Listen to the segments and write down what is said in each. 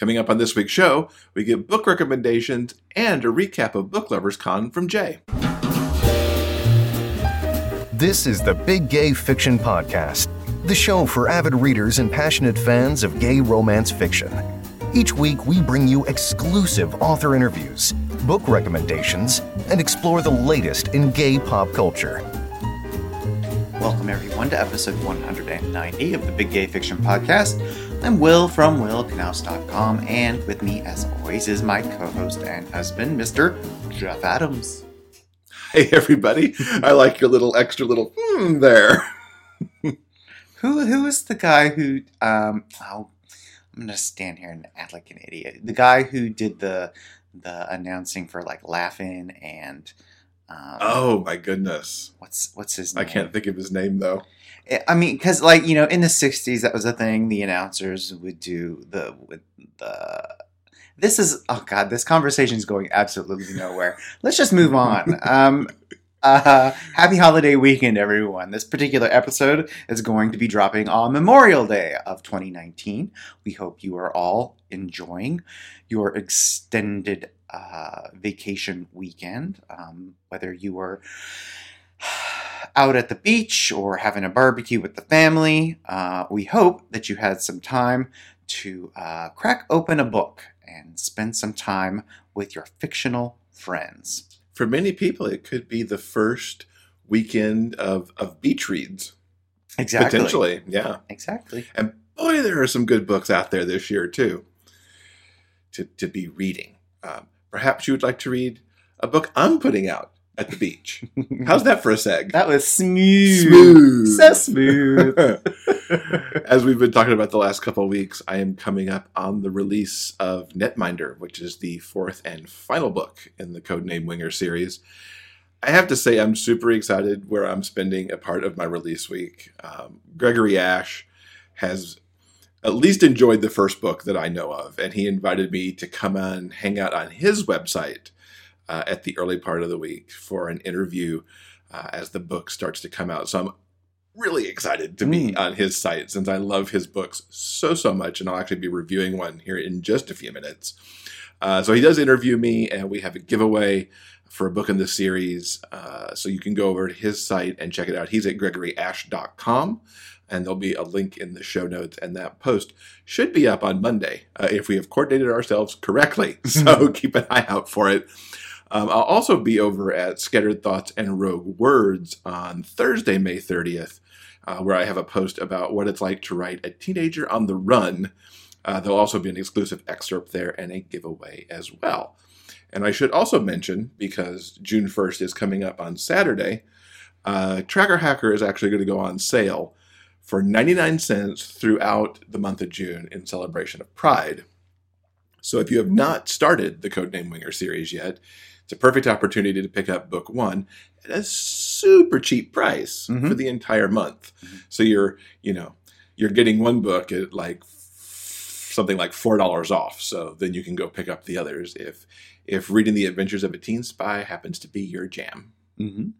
Coming up on this week's show, we get book recommendations and a recap of Book Lovers Con from Jay. This is the Big Gay Fiction Podcast, the show for avid readers and passionate fans of gay romance fiction. Each week, we bring you exclusive author interviews, book recommendations, and explore the latest in gay pop culture. Welcome, everyone, to episode 190 of the Big Gay Fiction Podcast. I'm Will from WillKnaus.com, and with me, as always, is my co host and husband, Mr. Jeff Adams. Hey, everybody. I like your little extra little hmm there. Who Who is the guy who, um, oh, I'm going to stand here and act like an idiot. The guy who did the the announcing for like Laugh-In and. Um, Oh, my goodness. what's what's his name? I can't think of his name, though. I mean, because like you know, in the '60s, that was a thing. The announcers would do the with the. This is oh god, this conversation is going absolutely nowhere. Let's just move on. Um, uh, happy holiday weekend, everyone. This particular episode is going to be dropping on Memorial Day of 2019. We hope you are all enjoying your extended uh, vacation weekend, um, whether you were out at the beach or having a barbecue with the family. Uh, we hope that you had some time to uh, crack open a book and spend some time with your fictional friends. For many people, it could be the first weekend of, of beach reads, Exactly. potentially. Yeah. Exactly. And boy, there are some good books out there this year, too, to, to be reading. Um, perhaps you would like to read a book I'm putting out at the beach. How's that for a seg? That was smooth. Smooth. So smooth. As we've been talking about the last couple of weeks, I am coming up on the release of Netminder, which is the fourth and final book in the Codename Winger series. I have to say, I'm super excited where I'm spending a part of my release week. Um, Gregory Ashe has at least enjoyed the first book that I know of, and he invited me to come and hang out on his website uh, at the early part of the week for an interview uh, as the book starts to come out. So I'm really excited to be Mm. on his site since I love his books so, so much. And I'll actually be reviewing one here in just a few minutes. Uh, so he does interview me, and we have a giveaway for a book in the series. Uh, so you can go over to his site and check it out. He's at gregoryashe.com. And there'll be a link in the show notes, and that post should be up on Monday uh, if we have coordinated ourselves correctly. So keep an eye out for it. Um, I'll also be over at Scattered Thoughts and Rogue Words on Thursday, May 30th, uh, where I have a post about what it's like to write a teenager on the run. Uh, there'll also be an exclusive excerpt there and a giveaway as well. And I should also mention, because June 1st is coming up on Saturday, uh, Tracker Hacker is actually going to go on sale for 99 cents throughout the month of June in celebration of Pride. So if you have not started the Codename Winger series yet, it's a perfect opportunity to pick up book one at a super cheap price Mhm. for the entire month. Mhm. So you're, you know, you're getting one book at like f- something like four dollars off. So then you can go pick up the others if if reading the Adventures of a Teen Spy happens to be your jam. Mm-hmm.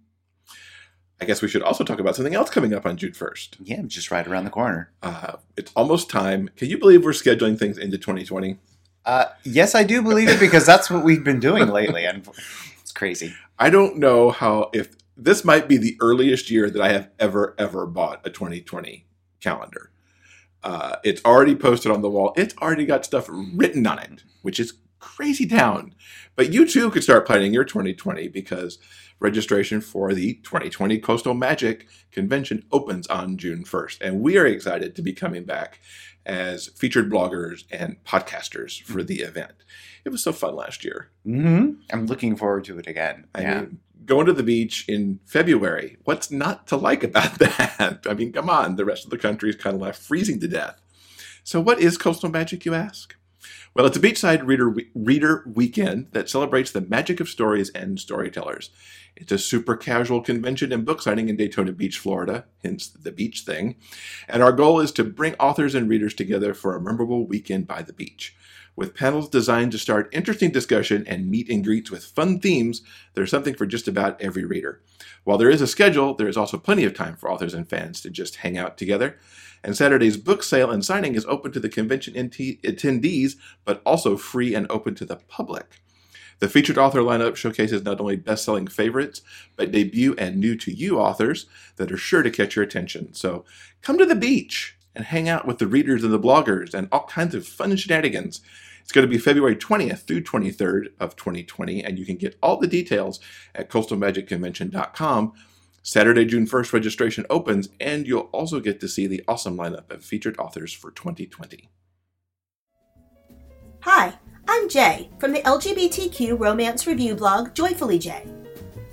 I guess we should also talk about something else coming up on June first. Yeah, just right around the corner. Uh, it's almost time. Can you believe we're scheduling things into 2020? Uh, yes, I do believe it because that's what we've been doing lately, and it's crazy. I don't know how if this might be the earliest year that I have ever ever bought a 2020 calendar. Uh, it's already posted on the wall. It's already got stuff written on it, which is crazy town. But you too could start planning your 2020 because registration for the 2020 Coastal Magic Convention opens on June 1st, and we are excited to be coming back as featured bloggers and podcasters for the event. It was so fun last year. hmm I'm looking forward to it again. I yeah. mean, going to the beach in February, what's not to like about that? I mean, come on, the rest of the country is kind of left freezing to death. So, what is coastal magic, you ask? Well, it's a beachside reader reader weekend that celebrates the magic of stories and storytellers. It's a super casual convention and book signing in Daytona Beach, Florida, hence the beach thing. And our goal is to bring authors and readers together for a memorable weekend by the beach. With panels designed to start interesting discussion and meet and greets with fun themes, there's something for just about every reader. While there is a schedule, there is also plenty of time for authors and fans to just hang out together. And Saturday's book sale and signing is open to the convention attendees, but also free and open to the public. The featured author lineup showcases not only best selling favorites, but debut and new to you authors that are sure to catch your attention. So come to the beach and hang out with the readers and the bloggers and all kinds of fun shenanigans. It's going to be February 20th through 23rd of 2020, and you can get all the details at coastalmagicconvention.com. Saturday, June 1st, registration opens, and you'll also get to see the awesome lineup of featured authors for 2020. Hi, I'm Jay from the LGBTQ romance review blog Joyfully Jay.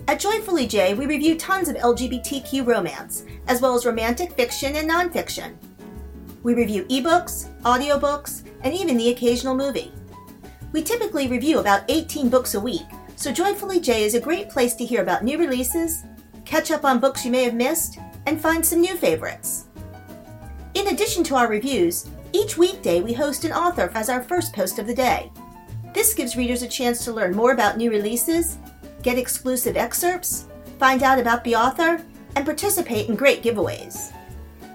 At Joyfully Jay, we review tons of LGBTQ romance, as well as romantic fiction and nonfiction. We review ebooks, audiobooks, and even the occasional movie. We typically review about 18 books a week, so Joyfully Jay is a great place to hear about new releases, catch up on books you may have missed, and find some new favorites. In addition to our reviews, each weekday we host an author as our first post of the day. This gives readers a chance to learn more about new releases, get exclusive excerpts, find out about the author, and participate in great giveaways.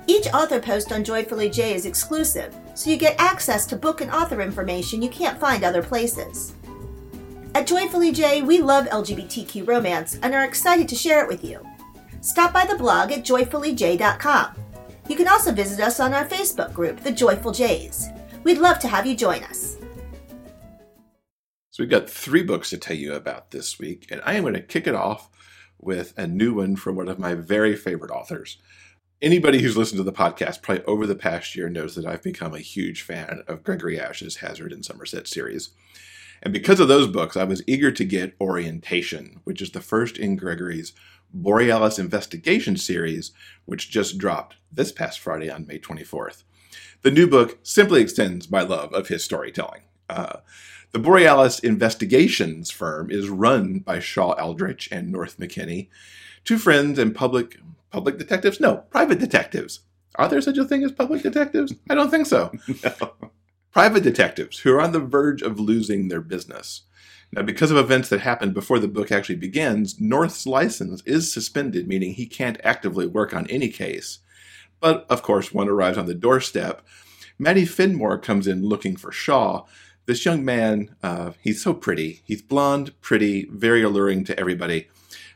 Each author post on Joyfully Jay is exclusive, so you get access to book and author information you can't find other places. At Joyfully Jay, we love LGBTQ romance and are excited to share it with you. Stop by the blog at joyfullyjay.com. You can also visit us on our Facebook group, The Joyful Jays. We'd love to have you join us. So, we've got three books to tell you about this week, and I am going to kick it off with a new one from one of my very favorite authors. Anybody who's listened to the podcast probably over the past year knows that I've become a huge fan of Gregory Ashe's Hazard and Somerset series. And because of those books, I was eager to get Orientation, which is the first in Gregory's Borealis Investigation series, which just dropped this past Friday on May 24th. The new book simply extends my love of his storytelling. Uh, the Borealis Investigations firm is run by Shaw Eldritch and North McKinney, two friends and public public detectives. No, private detectives. Are there such a thing as public detectives? I don't think so. no private detectives who are on the verge of losing their business. Now, because of events that happened before the book actually begins, North's license is suspended, meaning he can't actively work on any case. But, of course, one arrives on the doorstep. Maddie Fenmore comes in looking for Shaw. This young man, uh, he's so pretty. He's blonde, pretty, very alluring to everybody.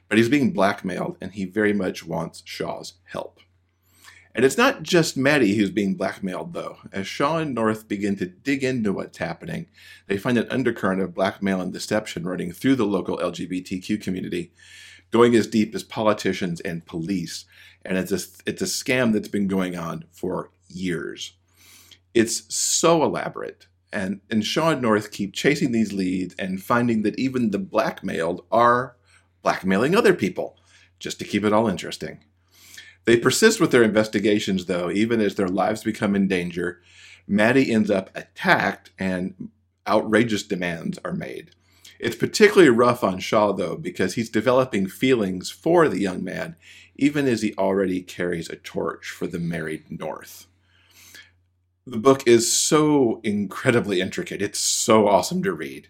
But he's being blackmailed, and he very much wants Shaw's help. And it's not just Maddie who's being blackmailed, though. As Shaw and North begin to dig into what's happening, they find an undercurrent of blackmail and deception running through the local LGBTQ community, going as deep as politicians and police. And it's a, it's a scam that's been going on for years. It's so elaborate. And, and Shaw and North keep chasing these leads and finding that even the blackmailed are blackmailing other people, just to keep it all interesting. They persist with their investigations, though, even as their lives become in danger. Maddie ends up attacked, and outrageous demands are made. It's particularly rough on Shaw, though, because he's developing feelings for the young man, even as he already carries a torch for the married North. The book is so incredibly intricate. It's so awesome to read.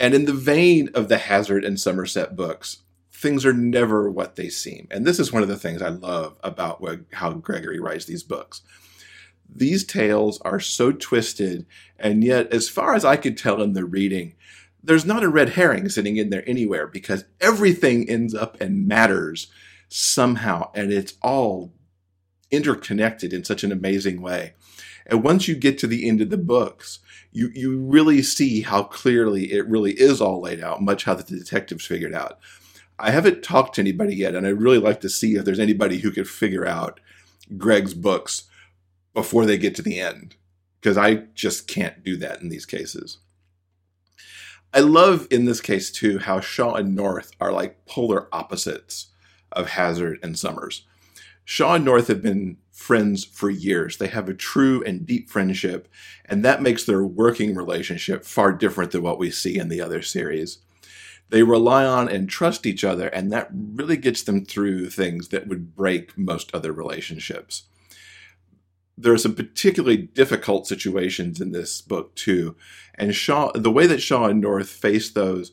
And in the vein of the Hazard and Somerset books, things are never what they seem. And this is one of the things I love about what, how Gregory writes these books. These tales are so twisted, and yet, as far as I could tell in the reading, there's not a red herring sitting in there anywhere because everything ends up and matters somehow, and it's all interconnected in such an amazing way. And once you get to the end of the books, you, you really see how clearly it really is all laid out, much how the detectives figured out. I haven't talked to anybody yet, and I'd really like to see if there's anybody who could figure out Greg's books before they get to the end, because I just can't do that in these cases. I love in this case too how Shaw and North are like polar opposites of Hazard and Somers. Shaw and North have been friends for years. They have a true and deep friendship, and that makes their working relationship far different than what we see in the other series they rely on and trust each other, and that really gets them through things that would break most other relationships. there are some particularly difficult situations in this book too, and Shaw, the way that Shaw and North face those,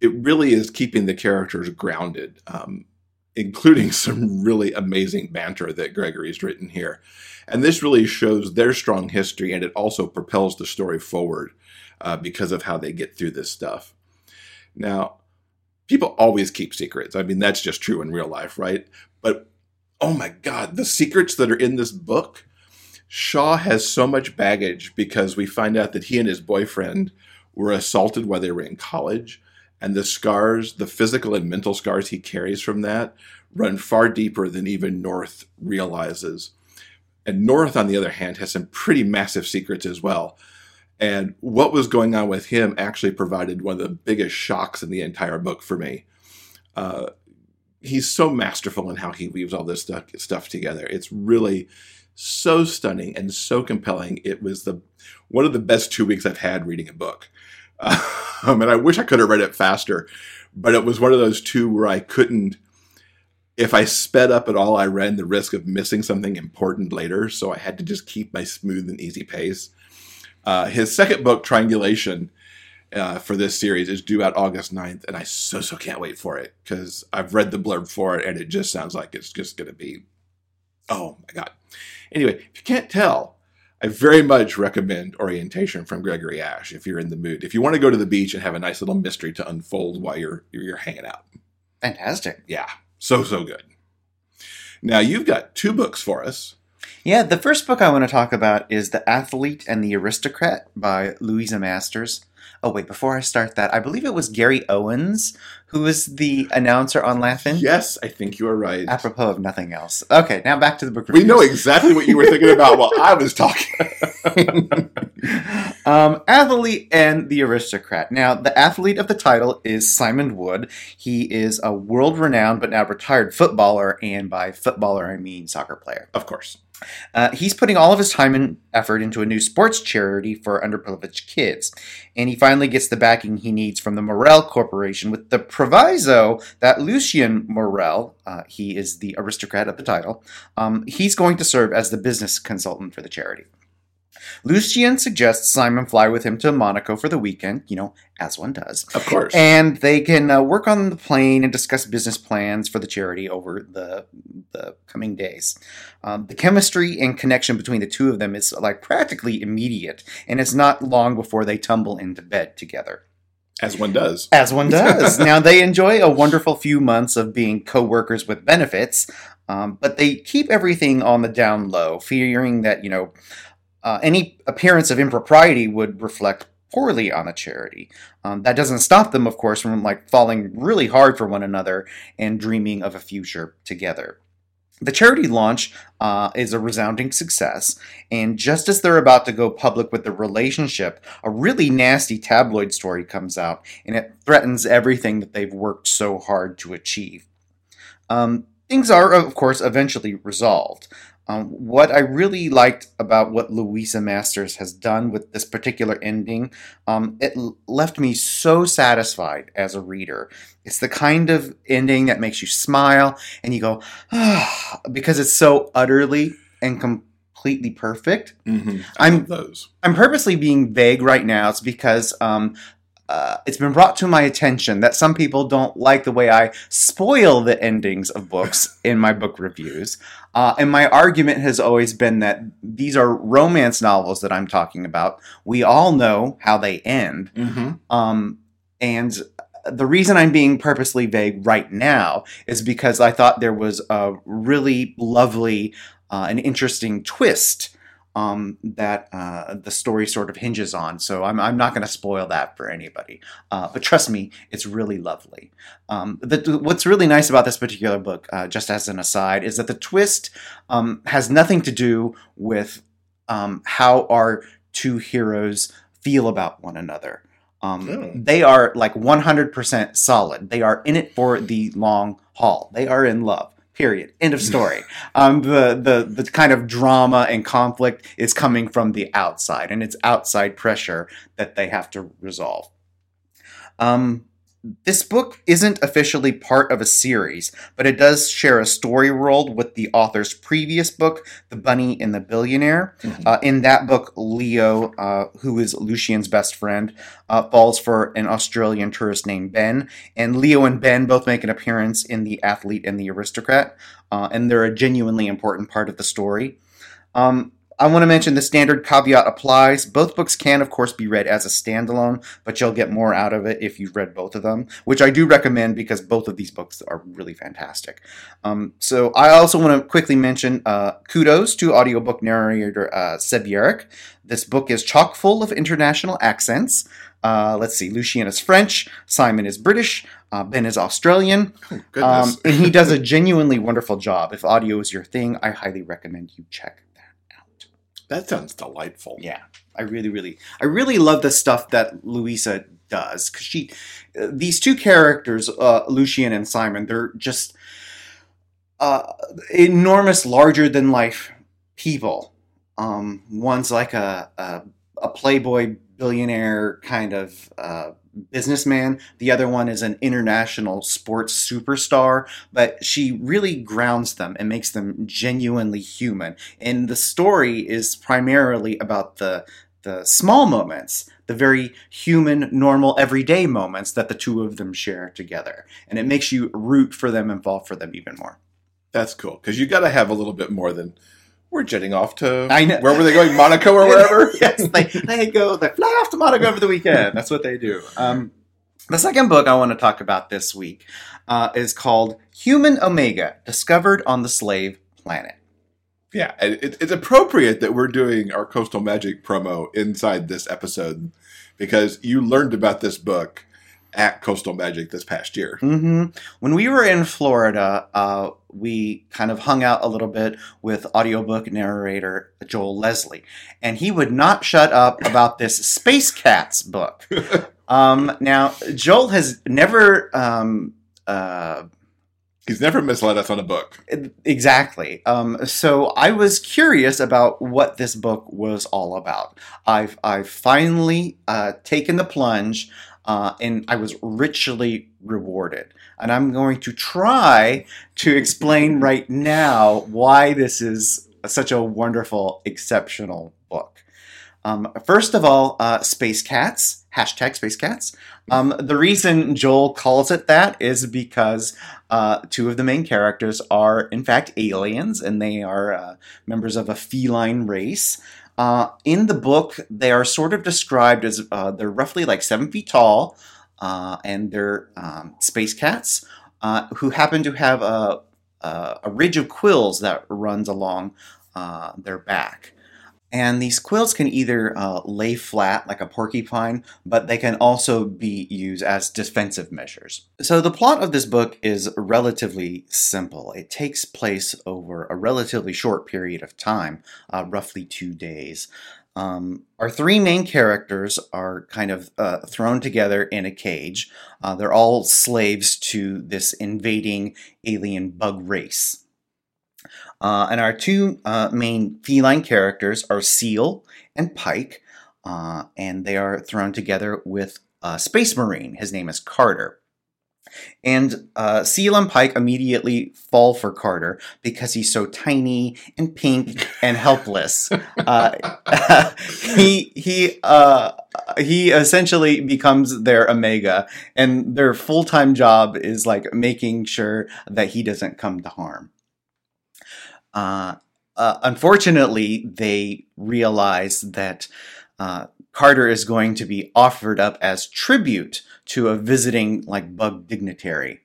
it really is keeping the characters grounded, um, including some really amazing banter that Gregory's written here, and this really shows their strong history, and it also propels the story forward uh, because of how they get through this stuff. Now, people always keep secrets. I mean, that's just true in real life, right? But oh my God, the secrets that are in this book. Shaw has so much baggage because we find out that he and his boyfriend were assaulted while they were in college. And the scars, the physical and mental scars he carries from that, run far deeper than even North realizes. And North, on the other hand, has some pretty massive secrets as well. And what was going on with him actually provided one of the biggest shocks in the entire book for me. Uh, he's so masterful in how he weaves all this stuff, stuff together. It's really so stunning and so compelling. It was the one of the best two weeks I've had reading a book. Um, and I wish I could have read it faster, but it was one of those two where I couldn't. If I sped up at all, I ran the risk of missing something important later. So I had to just keep my smooth and easy pace. Uh, his second book, Triangulation, uh, for this series is due out August 9th, and I so, so can't wait for it because I've read the blurb for it and it just sounds like it's just going to be, oh my God. Anyway, if you can't tell, I very much recommend Orientation from Gregory Ashe if you're in the mood. If you want to go to the beach and have a nice little mystery to unfold while you're, you're hanging out. Fantastic. Yeah, so, so good. Now, you've got two books for us. Yeah, the first book I want to talk about is The Athlete and the Aristocrat by Louisa Masters. Oh, wait, before I start that, I believe it was Gary Owens who was the announcer on Laugh-In. Yes, I think you are right. Apropos of nothing else. Okay, now back to the book We know exactly what you were thinking about while I was talking. um, athlete and the aristocrat. Now, the athlete of the title is Simon Wood. He is a world renowned but now retired footballer, and by footballer I mean soccer player. of course. Uh, he's putting all of his time and effort into a new sports charity for underprivileged kids. And he finally gets the backing he needs from the Morel Corporation with the proviso that Lucien Morel, uh, he is the aristocrat of the title, um, he's going to serve as the business consultant for the charity. Lucien suggests Simon fly with him to Monaco for the weekend, you know, as one does. Of course. And they can uh, work on the plane and discuss business plans for the charity over the the coming days. Um, the chemistry and connection between the two of them is like practically immediate, and it's not long before they tumble into bed together. As one does. As one does. now, they enjoy a wonderful few months of being co workers with benefits, um, but they keep everything on the down low, fearing that, you know, uh, any appearance of impropriety would reflect poorly on the charity. Um, that doesn't stop them, of course, from like falling really hard for one another and dreaming of a future together. The charity launch uh, is a resounding success, and just as they're about to go public with the relationship, a really nasty tabloid story comes out, and it threatens everything that they've worked so hard to achieve. Um, things are, of course, eventually resolved. Um, what I really liked about what Louisa Masters has done with this particular ending, um, it l- left me so satisfied as a reader. It's the kind of ending that makes you smile and you go, ah, because it's so utterly and completely perfect. Mm-hmm. I'm- those. I'm purposely being vague right now. It's because um, uh, it's been brought to my attention that some people don't like the way I spoil the endings of books in my book reviews. Uh, and my argument has always been that these are romance novels that I'm talking about. We all know how they end. Mm-hmm. Um, and the reason I'm being purposely vague right now is because I thought there was a really lovely uh, and interesting twist um, that uh, the story sort of hinges on. So I'm, I'm not going to spoil that for anybody. Uh, but trust me, it's really lovely. Um, the, what's really nice about this particular book, uh, just as an aside, is that the twist um, has nothing to do with um, how our two heroes feel about one another. Um, Oh. They are like 100% solid. They are in it for the long haul. They are in love. Period. End of story. um, the the the kind of drama and conflict is coming from the outside, and it's outside pressure that they have to resolve. Um, this book isn't officially part of a series, but it does share a story world with the author's previous book, The Bunny and the Billionaire. Mhm. Uh, in that book, Leo, uh, who is Lucien's best friend, uh, falls for an Australian tourist named Ben. And Leo and Ben both make an appearance in The Athlete and the Aristocrat, uh, and they're a genuinely important part of the story. Um, I want to mention the standard caveat applies. Both books can, of course, be read as a standalone, but you'll get more out of it if you've read both of them, which I do recommend because both of these books are really fantastic. Um, so I also want to quickly mention uh, kudos to audiobook narrator uh, Seb Yarrick. This book is chock full of international accents. Uh, let's see, Lucien is French, Simon is British, uh, Ben is Australian, Oh, um, and he does a genuinely wonderful job. If audio is your thing, I highly recommend you check that sounds delightful. Yeah, I really, really, I really love the stuff that Louisa does because she, uh, these two characters, uh, Lucien and Simon, they're just uh, enormous, larger than life people. Um, one's like a, a a playboy billionaire kind of uh, businessman. The other one is an international sports superstar, but she really grounds them and makes them genuinely human. And the story is primarily about the the small moments, the very human, normal, everyday moments that the two of them share together. And it makes you root for them and fall for them even more. That's cool because you got to have a little bit more than we're jetting off to. I know. Where were they going? Monaco or wherever? yes, they, they go, they fly off to Monaco over the weekend. That's what they do. Um, the second book I want to talk about this week uh, is called Human Omega Discovered on the Slave Planet. Yeah, and it, it's appropriate that we're doing our Coastal Magic promo inside this episode because you learned about this book at Coastal Magic this past year. hmm When we were in Florida, uh, we kind of hung out a little bit with audiobook narrator Joel Leslie, and he would not shut up about this Space Cats book. um, now, Joel has never. Um, uh, He's never misled us on a book. Exactly. Um, so I was curious about what this book was all about. I've I've finally uh, taken the plunge, uh, and I was richly rewarded. And I'm going to try to explain right now why this is such a wonderful, exceptional book. Um, first of all, uh, Space Cats, hashtag Space Cats. Um, the reason Joel calls it that is because uh, two of the main characters are, in fact, aliens, and they are uh, members of a feline race. Uh, in the book, they are sort of described as uh, they're roughly like seven feet tall, uh, and they're um, space cats uh, who happen to have a, a, a ridge of quills that runs along uh, their back. And these quills can either uh, lay flat like a porcupine, but they can also be used as defensive measures. So, the plot of this book is relatively simple. It takes place over a relatively short period of time, uh, roughly two days. Um, our three main characters are kind of uh, thrown together in a cage. Uh, they're all slaves to this invading alien bug race. Uh, and our two uh, main feline characters are Seal and Pike, uh, and they are thrown together with a Space Marine. His name is Carter. And uh, Seal and Pike immediately fall for Carter because he's so tiny and pink and helpless. Uh, he he uh, he essentially becomes their Omega, and their full time job is like making sure that he doesn't come to harm. Uh, uh, unfortunately, they realize that uh, Carter is going to be offered up as tribute to a visiting like bug dignitary.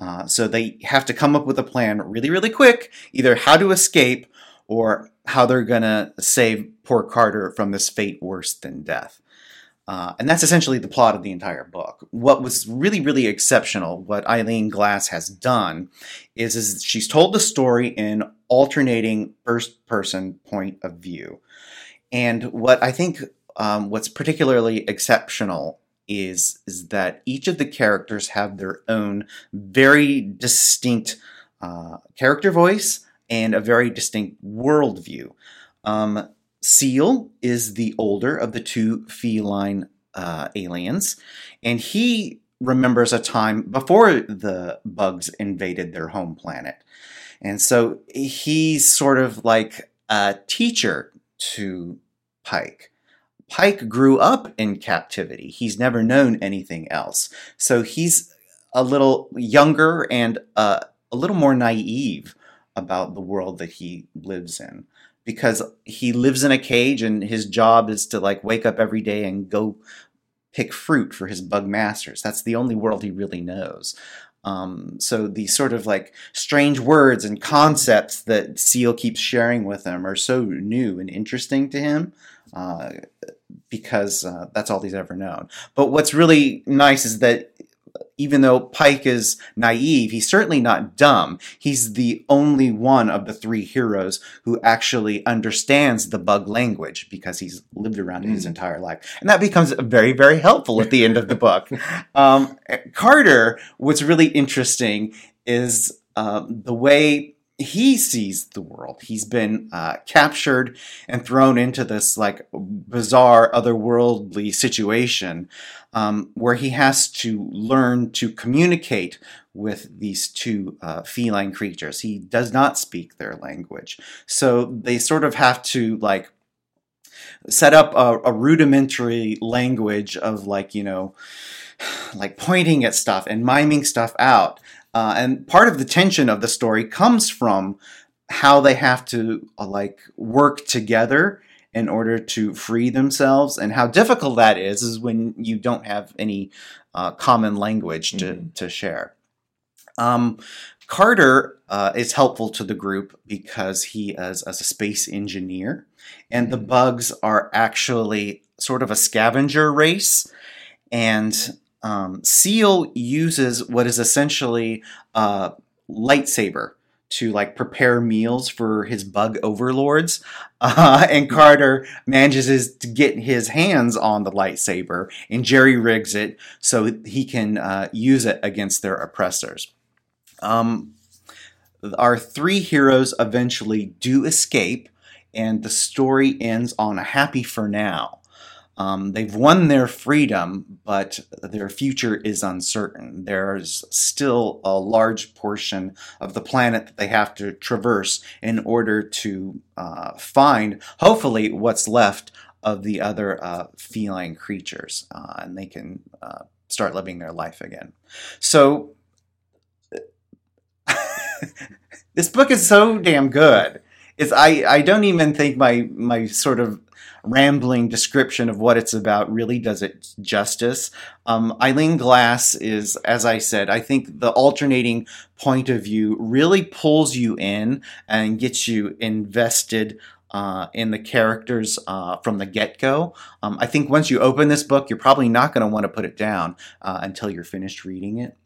Uh, so they have to come up with a plan really, really quick, either how to escape or how they're gonna save poor Carter from this fate worse than death. Uh, and that's essentially the plot of the entire book. What was really, really exceptional, what Eileen Glass has done, is, is she's told the story in alternating first person point of view. And what I think um, what's particularly exceptional is, is that each of the characters have their own very distinct uh, character voice and a very distinct worldview. Um, Seal is the older of the two feline uh, aliens, and he remembers a time before the bugs invaded their home planet. And so he's sort of like a teacher to Pike. Pike grew up in captivity. He's never known anything else. So he's a little younger and uh, a little more naive about the world that he lives in because he lives in a cage and his job is to like wake up every day and go pick fruit for his bug masters. That's the only world he really knows. Um, so these sort of like strange words and concepts that Seal keeps sharing with him are so new and interesting to him uh, because uh, that's all he's ever known. But what's really nice is that even though Pike is naive, he's certainly not dumb. He's the only one of the three heroes who actually understands the bug language because he's lived around it his entire life. And that becomes very, very helpful at the end of the book. Um, Carter, what's really interesting is um, the way he sees the world. He's been uh, captured and thrown into this like bizarre, otherworldly situation um, where he has to learn to communicate with these two uh, feline creatures. He does not speak their language, so they sort of have to like set up a, a rudimentary language of like you know like pointing at stuff and miming stuff out uh, and part of the tension of the story comes from how they have to uh, like work together in order to free themselves and how difficult that is is when you don't have any uh, common language to, mm-hmm. to share um, carter uh, is helpful to the group because he is as a space engineer and the mm-hmm. bugs are actually sort of a scavenger race and um, Seal uses what is essentially a lightsaber to like prepare meals for his bug overlords. Uh, and Carter manages to get his hands on the lightsaber and jerry rigs it so he can uh, use it against their oppressors. Um, our three heroes eventually do escape, and the story ends on a happy for now. Um, they've won their freedom, but their future is uncertain. There's still a large portion of the planet that they have to traverse in order to uh, find, hopefully, what's left of the other uh, feline creatures, uh, and they can uh, start living their life again. So, this book is so damn good. It's I, I don't even think my my sort of rambling description of what it's about really does it justice. Um, Eileen Glass is, as I said, I think the alternating point of view really pulls you in and gets you invested uh, in the characters uh, from the get go. Um, I think once you open this book, you're probably not going to want to put it down uh, until you're finished reading it.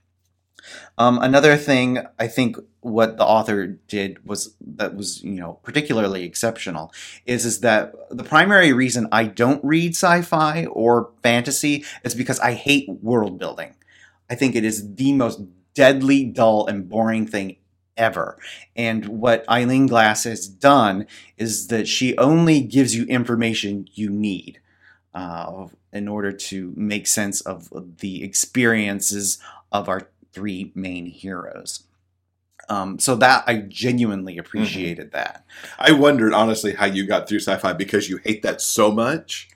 Um, another thing I think what the author did was that was you know particularly exceptional is is that the primary reason I don't read sci-fi or fantasy is because I hate world building. I think it is the most deadly, dull, and boring thing ever. And what Eileen Glass has done is that she only gives you information you need. Uh, in order to make sense of the experiences of our three main heroes. Um, so that I genuinely mm-hmm. appreciated mm-hmm. that. I wondered honestly how you got through sci-fi because you hate that so much,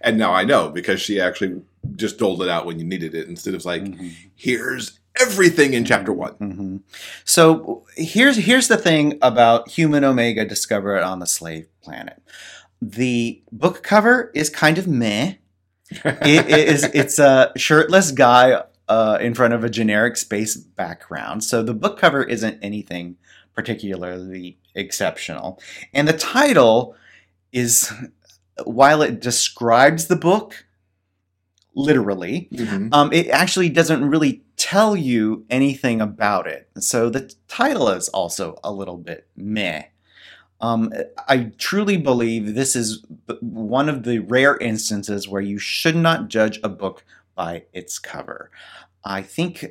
and now I know because she actually just doled it out when you needed it instead of like, mm-hmm. here's everything in chapter one. Mm-hmm. So here's here's the thing about Human Omega discovered on the slave planet. The book cover is kind of meh. it is it's a shirtless guy uh, in front of a generic space background. So the book cover isn't anything particularly exceptional. And the title is, while it describes the book literally, mm-hmm. um, it actually doesn't really tell you anything about it. So the title is also a little bit meh. Um, I truly believe this is one of the rare instances where you should not judge a book by its cover. I think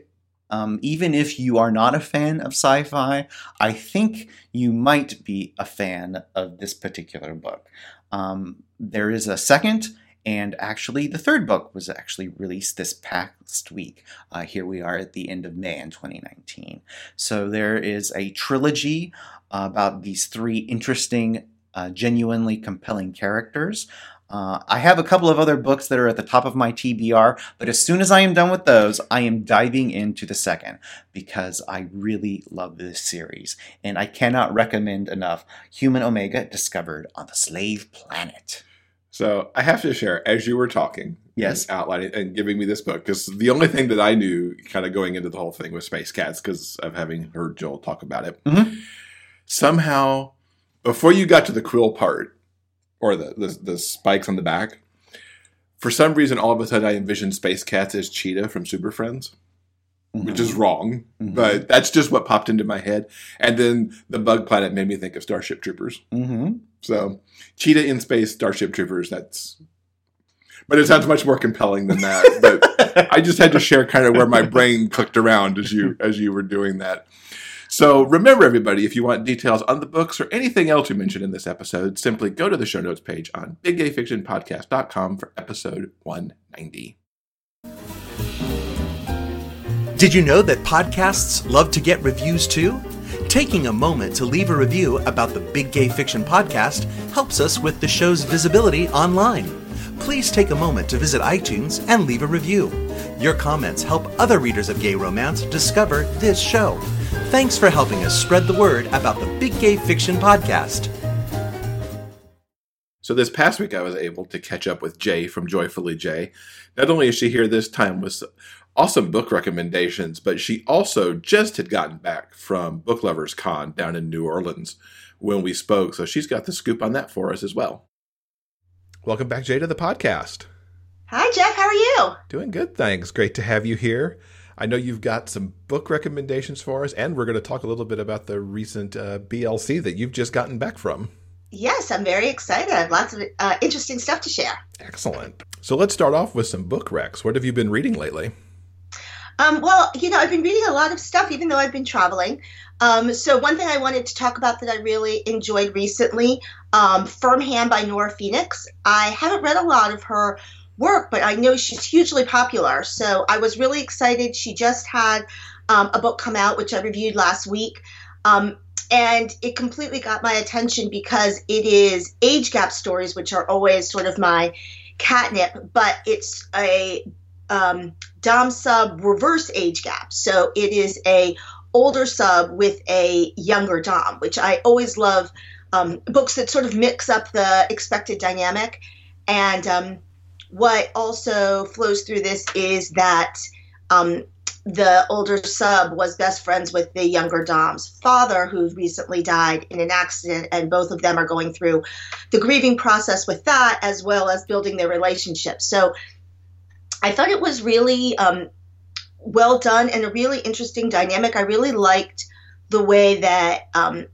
um, even if you are not a fan of sci fi, I think you might be a fan of this particular book. Um, there is a second And actually, the third book was actually released this past week. Uh, here we are at the end of May in 2019. So there is a trilogy about these three interesting, uh, genuinely compelling characters. Uh, I have a couple of other books that are at the top of my TBR, but as soon as I am done with those, I am diving into the second because I really love this series. And I cannot recommend enough Human Omega Discovered on the Slave Planet. So I have to share, as you were talking, Yes. and outlining and giving me this book, because the only thing that I knew kind of going into the whole thing was Space Cats, because of having heard Joel talk about it. Mhm. Somehow, before you got to the quill part, or the, the the spikes on the back, for some reason, all of a sudden, I envisioned Space Cats as Cheetah from Super Friends, which is wrong, Mhm. but that's just what popped into my head. And then the Bug Planet made me think of Starship Troopers. Mm-hmm. So, Cheetah in space, Starship Troopers. That's, but it sounds much more compelling than that. But I just had to share kind of where my brain clicked around as you as you were doing that. So remember, everybody, if you want details on the books or anything else we mentioned in this episode, simply go to the show notes page on biggayfictionpodcast.com for episode 190. Did you know that podcasts love to get reviews too? Taking a moment to leave a review about the Big Gay Fiction podcast helps us with the show's visibility online. Please take a moment to visit iTunes and leave a review. Your comments help other readers of gay romance discover this show. Thanks for helping us spread the word about the Big Gay Fiction podcast. So this past week, I was able to catch up with Jay from Joyfully Jay. Not only is she here this time with awesome book recommendations, but she also just had gotten back from Book Lovers Con down in New Orleans when we spoke. So she's got the scoop on that for us as well. Welcome back, Jay, to the podcast. Hi, Jeff. How are you? Doing good, thanks. Great to have you here. I know you've got some book recommendations for us, and we're going to talk a little bit about the recent uh, BLC that you've just gotten back from. Yes, I'm very excited. I have lots of uh, interesting stuff to share. Excellent. So let's start off with some book recs. What have you been reading lately? Um, well, you know, I've been reading a lot of stuff, even though I've been traveling. Um, so one thing I wanted to talk about that I really enjoyed recently, um, Firm Hand by Nora Phoenix. I haven't read a lot of her work, but I know she's hugely popular. So I was really excited. She just had um, a book come out, which I reviewed last week. Um, and it completely got my attention because it is age gap stories, which are always sort of my catnip, but it's a um, dom sub reverse age gap. So it is a older sub with a younger dom, which I always love um, books that sort of mix up the expected dynamic. And um, what also flows through this is that um, the older sub was best friends with the younger dom's father, who recently died in an accident, and both of them are going through the grieving process with that, as well as building their relationship. So I thought it was really um, well done and a really interesting dynamic. I really liked the way that um,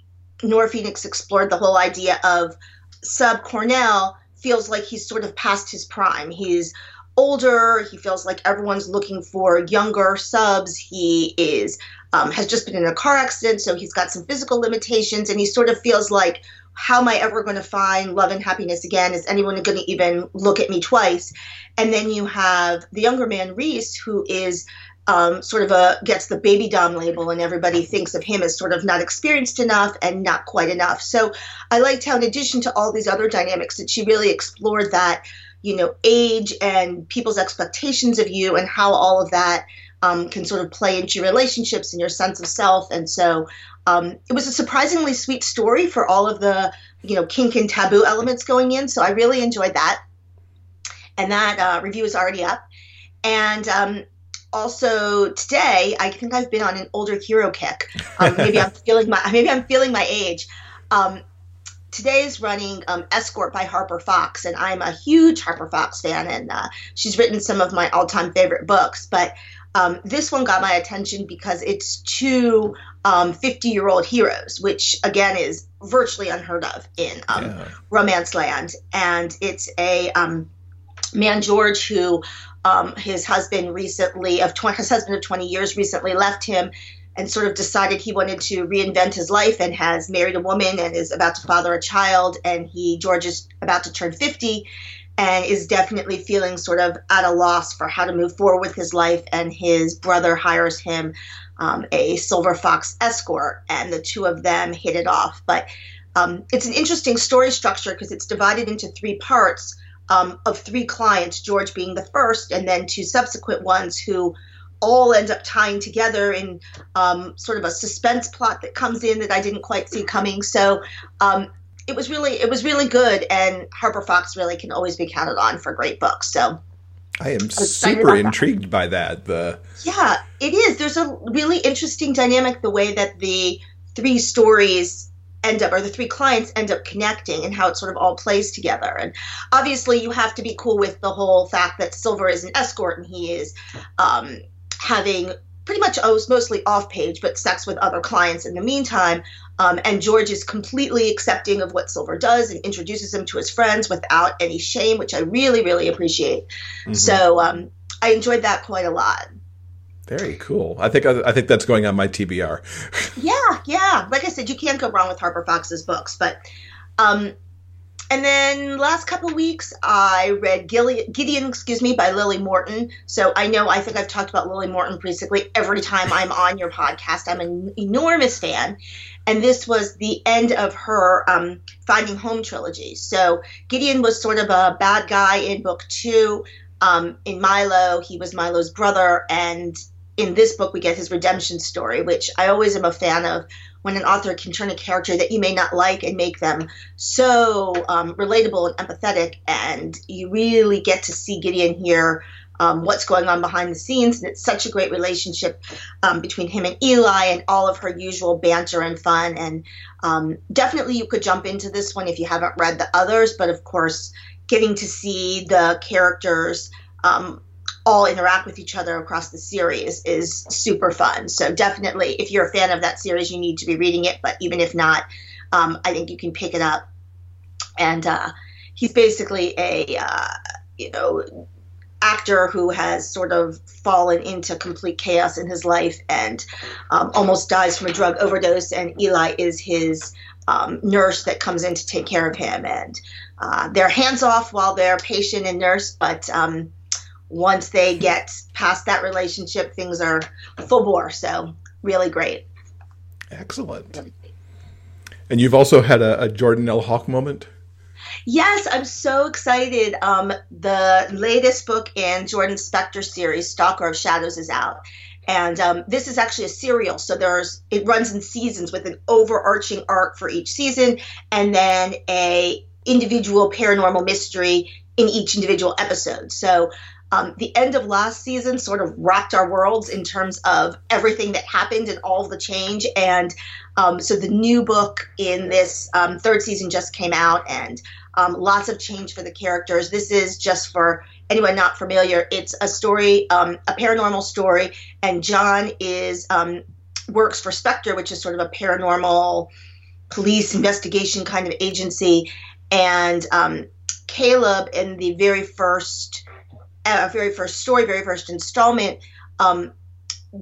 Nora Phoenix explored the whole idea of Sub Cornell feels like he's sort of past his prime. He's older. He feels like everyone's looking for younger subs. He is um, has just been in a car accident, so he's got some physical limitations, and he sort of feels like, how am I ever going to find love and happiness again? Is anyone going to even look at me twice? And then you have the younger man, Reese, who is um, sort of a gets the baby dom label, and everybody thinks of him as sort of not experienced enough and not quite enough. So I liked how, in addition to all these other dynamics, that she really explored that, you know, age and people's expectations of you, and how all of that um, can sort of play into your relationships and your sense of self. And so um, it was a surprisingly sweet story for all of the, you know, kink and taboo elements going in. So I really enjoyed that. And that uh, review is already up. And um, also today, I think I've been on an older hero kick. Um, maybe I'm feeling my maybe I'm feeling my age. Um, today is running um, Escort by Harper Fox, and I'm a huge Harper Fox fan, and uh, she's written some of my all-time favorite books. But um, this one got my attention because it's two 50 year old heroes, which again is virtually unheard of in um, Yeah. romance land. And it's a um, man, George, who um, his husband recently, of 20, his husband of 20 years recently left him and sort of decided he wanted to reinvent his life and has married a woman and is about to father a child. And he, George, is about to turn 50 and is definitely feeling sort of at a loss for how to move forward with his life. And his brother hires him um, a Silver Fox escort, and the two of them hit it off. But um, it's an interesting story structure because it's divided into three parts um, of three clients, George being the first, and then two subsequent ones who all end up tying together in um, sort of a suspense plot that comes in that I didn't quite see coming. So um, it was really it was really good, and Harper Fox really can always be counted on for great books. So I am super intrigued that. by that. The yeah, it is. There's a really interesting dynamic the way that the three stories end up or the three clients end up connecting and how it sort of all plays together and obviously you have to be cool with the whole fact that silver is an escort and he is um, having pretty much oh, mostly off page, but sex with other clients in the meantime. Um, and George is completely accepting of what Silver does and introduces him to his friends without any shame, which I really, really appreciate. Mm-hmm. So um, I enjoyed that quite a lot. Very cool. I think I, think that's going on my TBR. yeah, yeah. Like I said, you can't go wrong with Harper Fox's books, but um, and then last couple weeks, I read Gideon, excuse me, by Lily Morton. So I know I think I've talked about Lily Morton basically every time I'm on your podcast. I'm an enormous fan, and this was the end of her um, Finding Home trilogy. So Gideon was sort of a bad guy in book two. Um, in Milo, he was Milo's brother, and in this book, we get his redemption story, which I always am a fan of when an author can turn a character that you may not like and make them so um, relatable and empathetic. And you really get to see Gideon here. Um, what's going on behind the scenes. And it's such a great relationship um, between him and Eli and all of her usual banter and fun. And um, definitely you could jump into this one if you haven't read the others. But of course, getting to see the characters um, all interact with each other across the series is super fun. So definitely, if you're a fan of that series, you need to be reading it. But even if not, um, I think you can pick it up. And uh, he's basically a uh, you know actor who has sort of fallen into complete chaos in his life and um, almost dies from a drug overdose. And Eli is his um, nurse that comes in to take care of him. And uh, they're hands off while they're patient and nurse, but um, once they get past that relationship, things are full bore. So really great. Excellent. And you've also had a, a Jordan L. Hawk moment. Yes, I'm so excited. Um, the latest book in Jordan Spector series, Stalker of Shadows, is out. And um, this is actually a serial, so there's it runs in seasons with an overarching arc for each season, and then a individual paranormal mystery in each individual episode. So um, the end of last season sort of rocked our worlds in terms of everything that happened and all the change. And um, so the new book in this um, third season just came out, and um, lots of change for the characters. This is just for anyone not familiar. It's a story, um, a paranormal story, and John is um, works for SPECTR, which is sort of a paranormal police investigation kind of agency. And Caleb, in the very first uh, very first story, very first installment, um,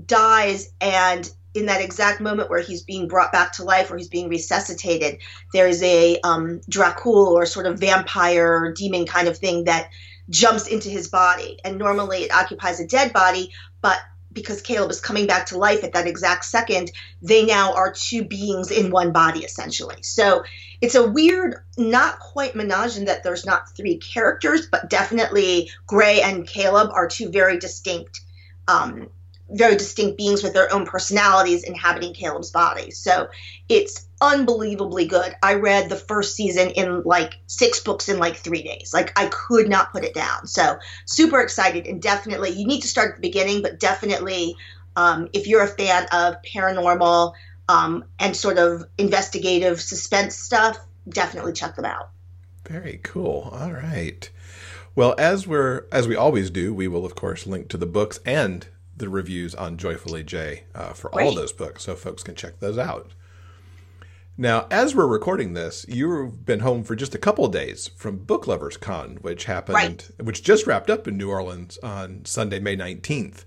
dies, and in that exact moment where he's being brought back to life, where he's being resuscitated, there is a um, drakul or sort of vampire demon kind of thing that jumps into his body, and normally it occupies a dead body, but because Caleb is coming back to life at that exact second, they now are two beings in one body essentially. So it's a weird, not quite menage in that there's not three characters, but definitely Gray and Caleb are two very distinct, um, very distinct beings with their own personalities inhabiting Caleb's body. So it's unbelievably good. I read the first season in like six books in like three days. Like I could not put it down. So super excited and definitely you need to start at the beginning, but definitely um, if you're a fan of paranormal um, and sort of investigative suspense stuff, definitely check them out. Very cool. All right. Well, as we're as we always do, we will of course link to the books and the reviews on Joyfully Jay uh, for Great. all those books, so folks can check those out. Now, as we're recording this, you've been home for just a couple of days from Book Lovers Con, which happened, right. which just wrapped up in New Orleans on Sunday, May 19th.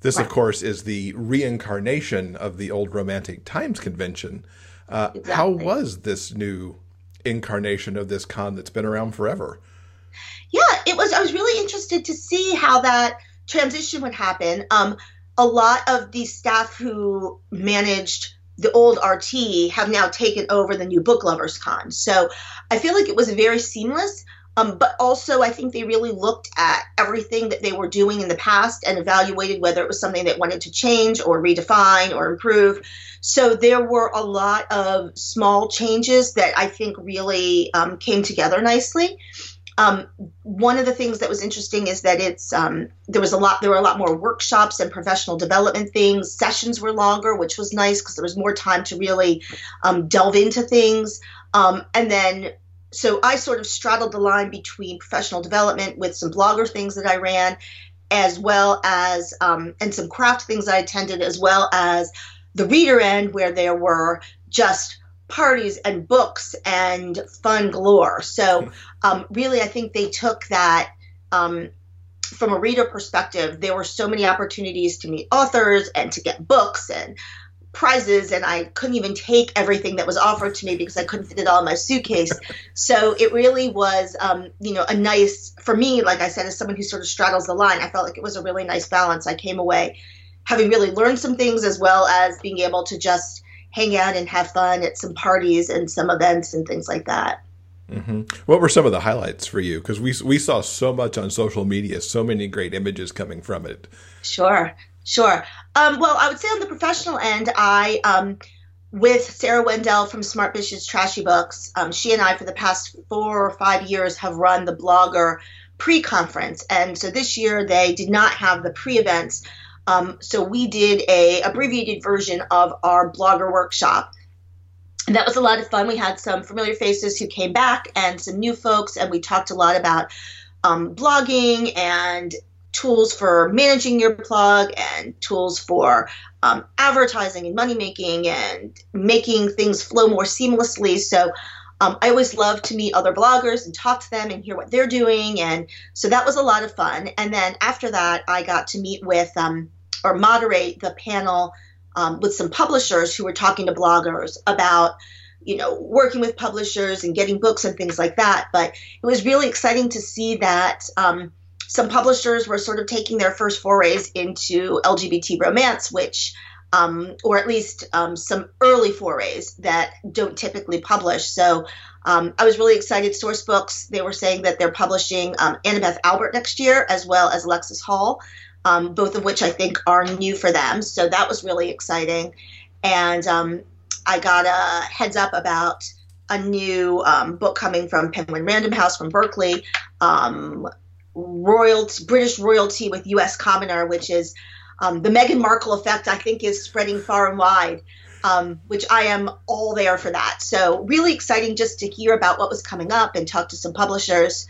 This, right. of course, is the reincarnation of the old Romantic Times convention. Uh, exactly. How was this new incarnation of this con that's been around forever? Yeah, it was. I was really interested to see how that transition would happen. Um, a lot of the staff who managed the old RT have now taken over the new Book Lovers Con. So I feel like it was very seamless. Um, but also, I think they really looked at everything that they were doing in the past and evaluated whether it was something they wanted to change or redefine or improve. So there were a lot of small changes that I think really um, came together nicely. Um, one of the things that was interesting is that it's um, there was a lot there were a lot more workshops and professional development things. Sessions were longer, which was nice because there was more time to really um, delve into things. Um, and then so I sort of straddled the line between professional development with some blogger things that I ran, as well as um, and some craft things I attended, as well as the reader end where there were just parties and books and fun galore. So, um, really, I think they took that um, from a reader perspective. There were so many opportunities to meet authors and to get books and prizes, and I couldn't even take everything that was offered to me because I couldn't fit it all in my suitcase. so, it really was, um, you know, a nice, for me, like I said, as someone who sort of straddles the line, I felt like it was a really nice balance. I came away having really learned some things as well as being able to just hang out and have fun at some parties and some events and things like that. Mm-hmm. What were some of the highlights for you? Because we we saw so much on social media, so many great images coming from it. Sure, sure. Um, well, I would say on the professional end, I um, with Sarah Wendell from Smart Bitches Trashy Books, um, she and I for the past four or five years have run the blogger pre-conference, and so this year they did not have the pre-events. Um, so we did a abbreviated version of our blogger workshop. And that was a lot of fun. We had some familiar faces who came back and some new folks, and we talked a lot about um, blogging and tools for managing your blog and tools for um, advertising and money making and making things flow more seamlessly. So um, I always love to meet other bloggers and talk to them and hear what they're doing. And so that was a lot of fun. And then after that, I got to meet with um, or moderate the panel um, with some publishers who were talking to bloggers about you know working with publishers and getting books and things like that but it was really exciting to see that um, some publishers were sort of taking their first forays into lgbt romance which um, or at least um, some early forays that don't typically publish so um, I was really excited. Sourcebooks, they were saying that they're publishing um, Annabeth Albert next year, as well as Alexis Hall um, both of which I think are new for them. So that was really exciting. And um, I got a heads up about a new book coming from Penguin Random House from Berkley royalty, British royalty with U.S. commoner, which is um, the Meghan Markle effect. I think is spreading far and wide. Um, which I am all there for that. So, really exciting just to hear about what was coming up and talk to some publishers.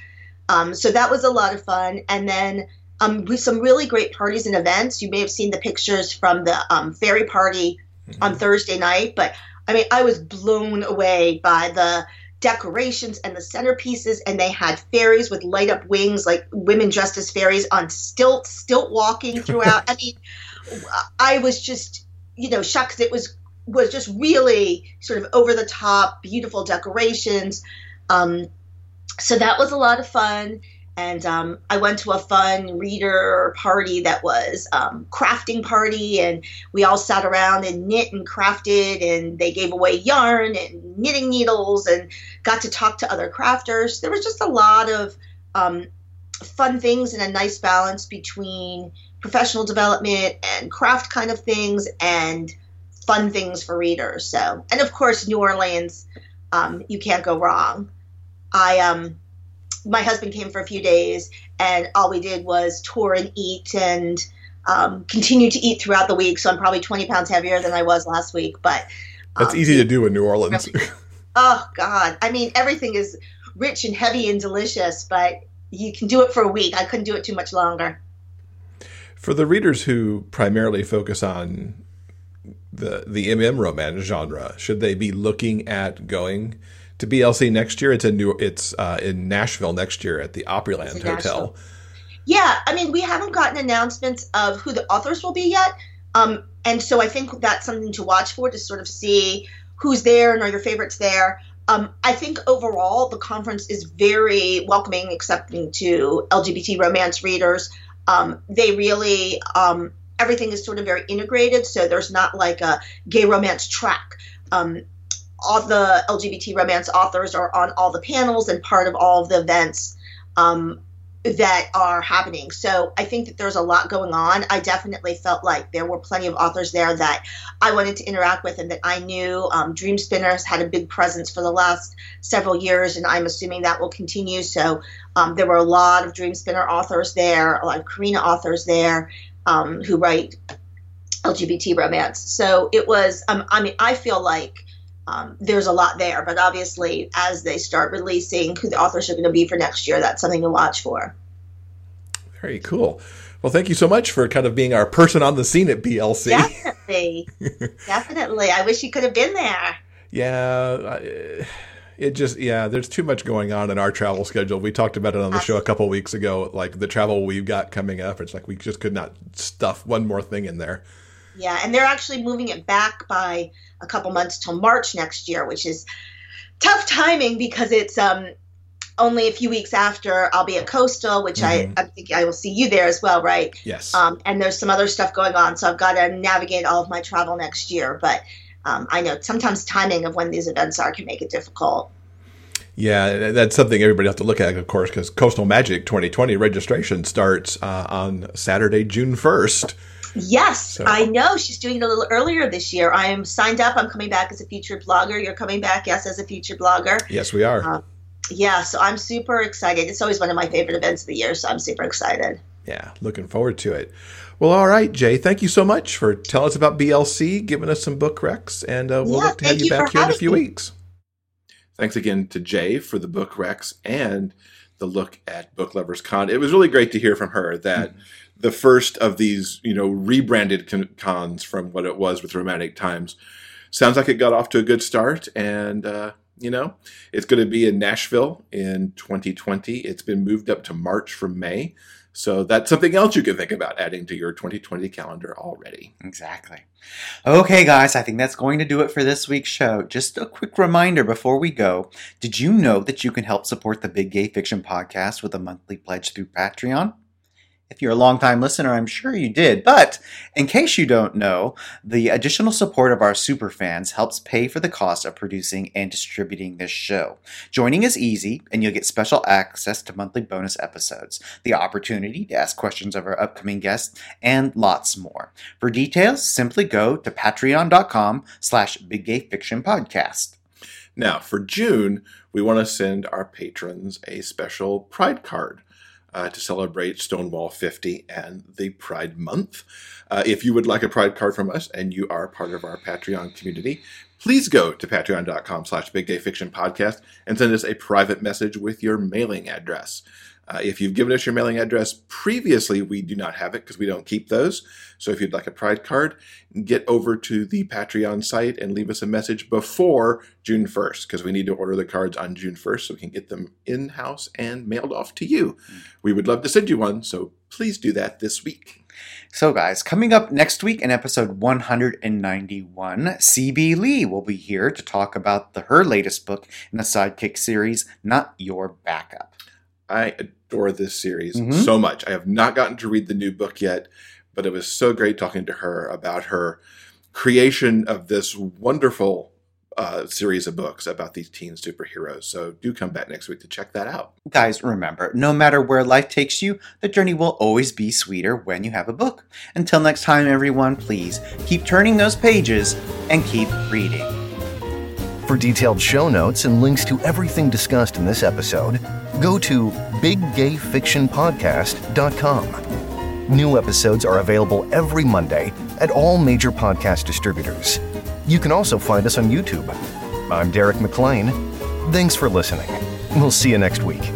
Um, so, that was a lot of fun. And then um, with some really great parties and events. You may have seen the pictures from the um, fairy party mm-hmm. on Thursday night, but I mean, I was blown away by the decorations and the centerpieces, and they had fairies with light up wings, like women dressed as fairies on stilt, stilt walking throughout. I mean, I was just, you know, shocked. It was was just really sort of over the top, beautiful decorations. Um, so that was a lot of fun and um, I went to a fun reader party that was um, crafting party, and we all sat around and knit and crafted, and they gave away yarn and knitting needles, and got to talk to other crafters. There was just a lot of um, fun things and a nice balance between professional development and craft kind of things and fun things for readers. So, and of course, New Orleans, um, you can't go wrong. I um my husband came for a few days, and all we did was tour and eat and um, continue to eat throughout the week. So I'm probably 20 pounds heavier than I was last week. But um, that's easy to do in New Orleans. oh God! I mean, everything is rich and heavy and delicious, but you can do it for a week. I couldn't do it too much longer. For the readers who primarily focus on the the MM romance genre, should they be looking at going to BLC next year. It's in New. It's uh, in Nashville next year at the Opryland Hotel. Yeah, I mean, we haven't gotten announcements of who the authors will be yet, um, and so I think that's something to watch for to sort of see who's there and are your favorites there. um, I think overall the conference is very welcoming, accepting to LGBT romance readers. Um, they really um, everything is sort of very integrated, so there's not like a gay romance track. All the LGBT romance authors are on all the panels and part of all of the events. Um, that are happening. So I think that there's a lot going on. I definitely felt like there were plenty of authors there that I wanted to interact with and that I knew. Um, Dream Spinners had a big presence for the last several years, and I'm assuming that will continue. So um, there were a lot of Dream Spinner authors there, a lot of Carina authors there um, who write LGBT romance. So it was, um, I mean, I feel like. Um, there's a lot there, but obviously, as they start releasing who the authors are going to be for next year, that's something to watch for. Very cool. Well, thank you so much for kind of being our person on the scene at BLC. Definitely, definitely. I wish you could have been there. Yeah, it just yeah. There's too much going on in our travel schedule. We talked about it on the show a couple weeks ago. Like the travel we've got coming up, it's like we just could not stuff one more thing in there. Yeah, and they're actually moving it back by a couple months till March next year, which is tough timing because it's um, only a few weeks after I'll be at Coastal, which mm-hmm. I, I think I will see you there as well, right? Yes. Um, and there's some other stuff going on, so I've got to navigate all of my travel next year. But um, I know sometimes timing of when these events are can make it difficult. Yeah, that's something everybody has to look at, of course, because Coastal Magic 2020 registration starts uh, on Saturday, June 1st. Yes, so. I know. She's doing it a little earlier this year. I am signed up. I'm coming back as a featured blogger. You're coming back, yes, as a featured blogger. Yes, we are. Um, yeah, so I'm super excited. It's always one of my favorite events of the year, so I'm super excited. Yeah, looking forward to it. Well, all right, Jay. Thank you so much for telling us about BLC, giving us some book recs, and uh, we'll yeah, look to have you, you back here in a few me. weeks. Thanks again to Jay for the book recs and the look at Book Lovers Con. It was really great to hear from her that mm-hmm. the first of these, you know, rebranded cons from what it was with Romantic Times sounds like it got off to a good start, and uh, you know, it's going to be in Nashville in 2020. It's been moved up to March from May. So that's something else you can think about adding to your 2020 calendar already. Exactly. Okay, guys, I think that's going to do it for this week's show. Just a quick reminder before we go Did you know that you can help support the Big Gay Fiction podcast with a monthly pledge through Patreon? If you're a longtime listener, I'm sure you did. But in case you don't know, the additional support of our super fans helps pay for the cost of producing and distributing this show. Joining is easy, and you'll get special access to monthly bonus episodes, the opportunity to ask questions of our upcoming guests, and lots more. For details, simply go to patreon.com slash biggayfictionpodcast. Now, for June, we want to send our patrons a special Pride card uh, to celebrate Stonewall 50 and the Pride Month. Uh, if you would like a Pride card from us and you are part of our Patreon community, please go to patreon.com slash big gay fiction podcast and send us a private message with your mailing address. Uh, if you've given us your mailing address previously, we do not have it because we don't keep those. So if you'd like a Pride card, get over to the Patreon site and leave us a message before June 1st because we need to order the cards on June 1st so we can get them in house and mailed off to you. We would love to send you one, so please do that this week. So, guys, coming up next week in episode 191, CB Lee will be here to talk about the, her latest book in the Sidekick series, Not Your Backup. I adore this series mm-hmm. so much. I have not gotten to read the new book yet, but it was so great talking to her about her creation of this wonderful uh, series of books about these teen superheroes. So do come back next week to check that out. Guys, remember, no matter where life takes you, the journey will always be sweeter when you have a book. Until next time, everyone, please keep turning those pages and keep reading. For detailed show notes and links to everything discussed in this episode, go to biggayfictionpodcast.com. New episodes are available every Monday at all major podcast distributors. You can also find us on YouTube. I'm Derek McLean. Thanks for listening. We'll see you next week.